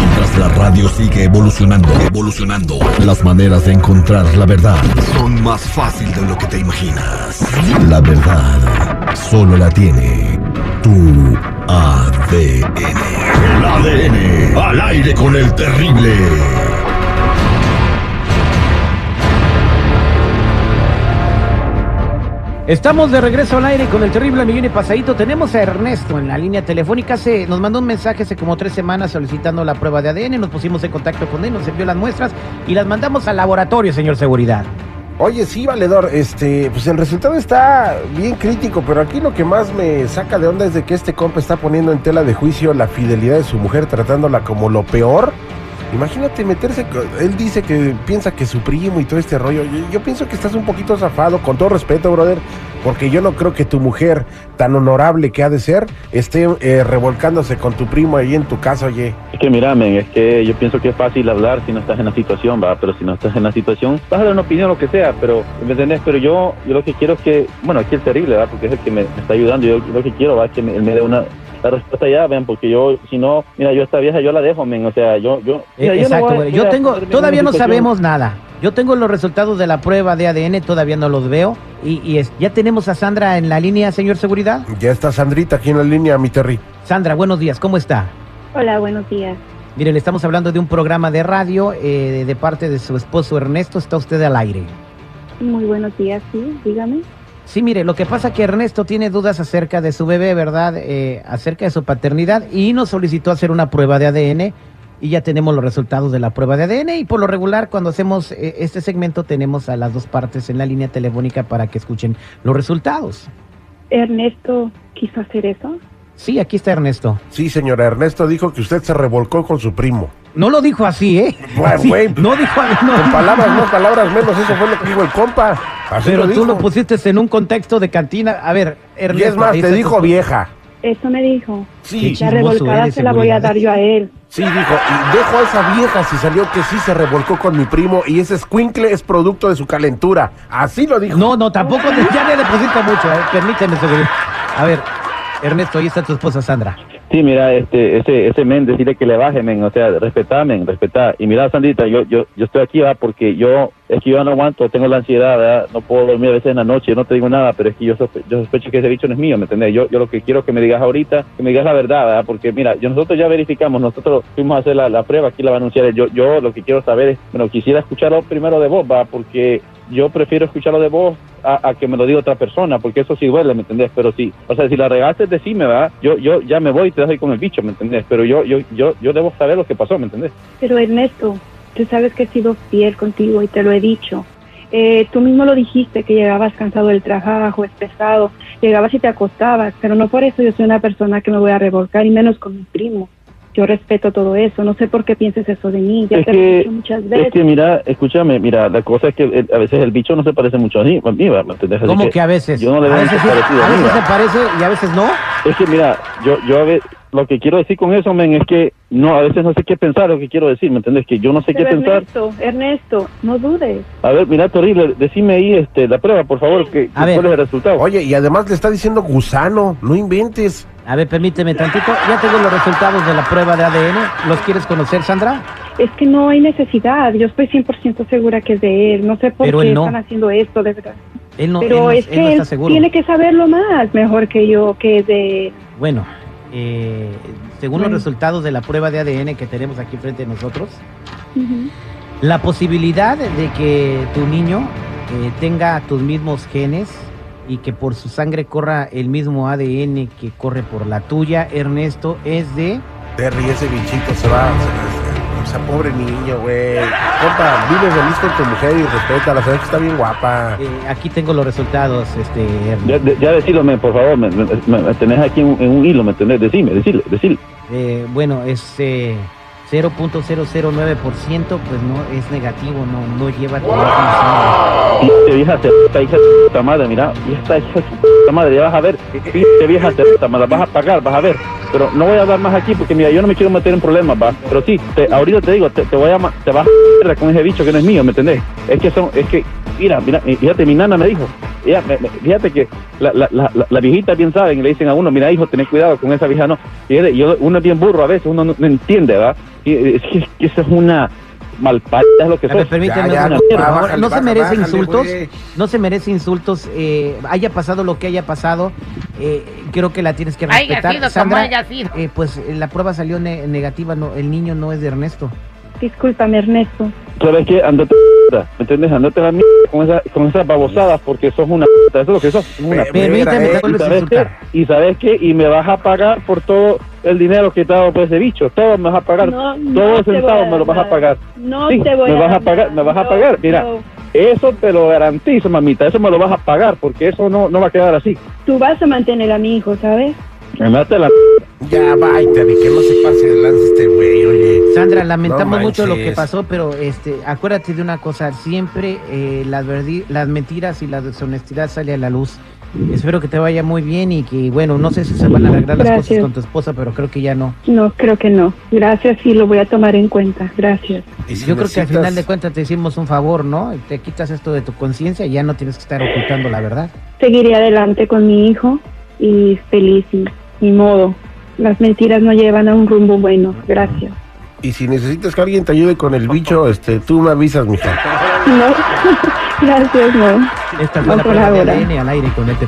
Mientras la radio sigue evolucionando, evolucionando, las maneras de encontrar la verdad son más fácil de lo que te imaginas. La verdad solo la tiene tu ADN. El ADN al aire con el terrible. Estamos de regreso al aire con el terrible millón y pasadito. Tenemos a Ernesto en la línea telefónica. Se, nos mandó un mensaje hace como tres semanas solicitando la prueba de ADN. Nos pusimos en contacto con él, nos envió las muestras y las mandamos al laboratorio, señor Seguridad. Oye, sí, valedor, este, pues el resultado está bien crítico, pero aquí lo que más me saca de onda es de que este compa está poniendo en tela de juicio la fidelidad de su mujer, tratándola como lo peor. Imagínate meterse, él dice que piensa que su primo y todo este rollo. Yo, pienso que estás un poquito zafado, con todo respeto, brother, porque yo no creo que tu mujer, tan honorable que ha de ser, esté eh, revolcándose con tu primo ahí en tu casa, oye. Es que mira, men, es que yo pienso que es fácil hablar si no estás en la situación, va, pero si no estás en la situación, vas a dar una opinión, lo que sea, pero, ¿me entendés? Pero yo, yo lo que quiero es que, bueno, aquí el terrible, va, porque es el que me, me está ayudando, yo lo que quiero, va, es que me, él me dé una, la respuesta ya, ven, porque yo, si no, mira, yo esta vieja yo la dejo, men, o sea, yo, yo, mira, yo no Exacto, a- Yo a tengo, todavía no sabemos nada. Yo tengo los resultados de la prueba de ADN, todavía no los veo. Y, y es- ya tenemos a Sandra en la línea, señor Seguridad. Ya está Sandrita aquí en la línea, mi Terry. Sandra, buenos días, ¿cómo está? Hola, buenos días. Mire, le estamos hablando de un programa de radio eh, de parte de su esposo Ernesto. Está usted al aire. Muy buenos días, sí, dígame. Sí, mire, lo que pasa que Ernesto tiene dudas acerca de su bebé, ¿verdad? Eh, acerca de su paternidad y nos solicitó hacer una prueba de ADN y ya tenemos los resultados de la prueba de ADN y por lo regular cuando hacemos eh, este segmento tenemos a las dos partes en la línea telefónica para que escuchen los resultados. Ernesto quiso hacer eso. Sí, aquí está Ernesto. Sí, señora, Ernesto dijo que usted se revolcó con su primo. No lo dijo así, ¿eh? Bueno, Así, güey. no dijo no. Con palabras más, palabras menos, eso fue lo que dijo el compa. Así Pero lo tú lo pusiste en un contexto de cantina. A ver, Ernesto. Y es más, te dijo vieja. Eso me dijo. Sí, La revolcada eres, se la voy a dar yo a él. sí, dijo. Y dejo a esa vieja si salió que sí se revolcó con mi primo y ese squinkle es producto de su calentura. Así lo dijo. No, no, tampoco ya le deposito mucho, eh. permíteme, seguridad. A ver, Ernesto, ahí está tu esposa Sandra. Sí, mira, este, ese, ese men, decirle que le baje, men, o sea, respetá, men, respetá. Y mira, Sandrita, yo, yo, yo estoy aquí, va, porque yo, es que yo no aguanto, tengo la ansiedad, ¿verdad? no puedo dormir a veces en la noche, no te digo nada, pero es que yo, sospe- yo sospecho que ese bicho no es mío, ¿me entendés? Yo, yo lo que quiero que me digas ahorita, que me digas la verdad, ¿verdad? Porque mira, yo, nosotros ya verificamos, nosotros fuimos a hacer la, la prueba, aquí la va a anunciar. Yo, yo lo que quiero saber es, bueno, quisiera escucharlo primero de vos, va, porque yo prefiero escucharlo de vos a, a que me lo diga otra persona, porque eso sí duele, ¿me entendés? Pero sí, o sea, si la regaste, decime, ¿verdad? Yo, yo ya me voy y te dejo ahí con el bicho, ¿me entendés? Pero yo, yo, yo, yo debo saber lo que pasó, ¿me entendés? Pero Ernesto, tú sabes que he sido fiel contigo y te lo he dicho. Eh, tú mismo lo dijiste, que llegabas cansado del trabajo, es pesado, llegabas y te acostabas, pero no por eso yo soy una persona que me voy a revolcar, y menos con mi primo. Yo respeto todo eso, no sé por qué pienses eso de mí, ya Es te lo he que, dicho muchas es veces. que mira, escúchame, mira, la cosa es que eh, a veces el bicho no se parece mucho a mí, a mí. ¿me entendés? Así ¿Cómo que a veces? Yo no le a veo veces, mucho sí, parecido a a mí, veces se parece y a veces no. Es que mira, yo, yo a ver, lo que quiero decir con eso, men, es que no, a veces no sé qué pensar, lo que quiero decir, ¿me entendés? Que yo no sé Pero qué pensar. Ernesto, Ernesto, no dudes. A ver, mira, terrible, decime ahí este, la prueba, por favor, que, A ver. cuál es el resultado. Oye, y además le está diciendo gusano, no inventes. A ver, permíteme tantito. Ya tengo los resultados de la prueba de ADN. ¿Los quieres conocer, Sandra? Es que no hay necesidad, yo estoy 100% segura que es de él, no sé por Pero qué él no. están haciendo esto, de verdad. Él no, Pero él, es no- él no que está él seguro. tiene que saberlo más, mejor que yo, que es de... Bueno, eh, según los resultados de la prueba de ADN que tenemos aquí frente a nosotros, la posibilidad de que tu niño eh, tenga tus mismos genes y que por su sangre corra el mismo ADN que corre por la tuya, Ernesto, es de... Terry, ese bichito se va, se, sea, pobre niño, güey. Compa, vive feliz con tu mujer y respétala, sabes que está bien guapa. Eh, aquí tengo los resultados, este. Ya, de- ya decilo, men, por favor, me, me- me- me tenés aquí en, en un hilo, ¿me entendés? Decime, decile, decile. Eh, bueno, es eh, 0.009%, pues no es negativo, no, no lleva teléfono. Pinche vieja esta hija de puta madre, mira, y esta hija de puta madre, ya vas a ver, pinche vieja esta me la vas a pagar, vas a ver. Pero no voy a hablar más aquí porque mira, yo no me quiero meter en problemas, va. Pero sí, ahorita te digo, te, te voy a te vas a con ese bicho que no es mío, ¿me entendés? Es que son, es que, mira, mira, fíjate, mi nana me dijo, ella, me- me- fíjate que la, la, la, la- viejita bien saben, y le dicen a uno, mira hijo, tenés cuidado con esa vieja, no. Y yo, uno es bien burro a veces, uno no, entiende, ¿verdad? Y, es que eso es una malparida, es lo que sos. permíteme, Ya, ya, favor, bájale, no se merece bájale, insultos, güey. no se merece insultos, eh, haya pasado lo que haya pasado, eh, creo que la tienes que Haya respetar. sido Sandra, haya sido. eh, pues eh, la prueba salió ne- negativa, no, el niño no es de Ernesto. Discúlpame, Ernesto. ¿Sabes qué? Andate ¿me entiendes? Andate a la mierda con, esa, con esas babosadas porque sos una p***, eso es lo que sos, una Ve- p***. Permíteme, te ¿Y sabes qué? ¿Y sabes qué? Y me vas a pagar por todo el dinero que te he dado por ese bicho, todo me vas a pagar, No, no todo voy centavo me lo vas a pagar. No Sí, te voy me a vas a dar pagar, me vas a No, pagar, mira. no. Eso te lo garantizo, mamita, eso me lo vas a pagar porque eso no, no va a quedar así. Tú vas a mantener a mi hijo, ¿sabes? Andate la Ya, váyate, que no se pase de lanza este güey, oye. Sandra, lamentamos No mucho lo que pasó, pero este, acuérdate de una cosa, siempre eh, las, verdi- las mentiras y la deshonestidad sale a la luz. Espero que te vaya muy bien y que, bueno, no sé si se van a arreglar las cosas Gracias. con tu esposa, pero creo que ya no. No, creo que no. Gracias y lo voy a tomar en cuenta. Gracias. Y si Yo creo que al necesitas- final de cuentas te hicimos un favor, ¿no? Te quitas esto de tu conciencia y ya no tienes que estar ocultando la verdad. Seguiré adelante con mi hijo y feliz y ni modo. Las mentiras no llevan a un rumbo bueno. Gracias. Y si necesitas que alguien te ayude con el bicho, este, tú me avisas, mija. No, gracias, no. Esta fue No la ahora. ADN al aire con este.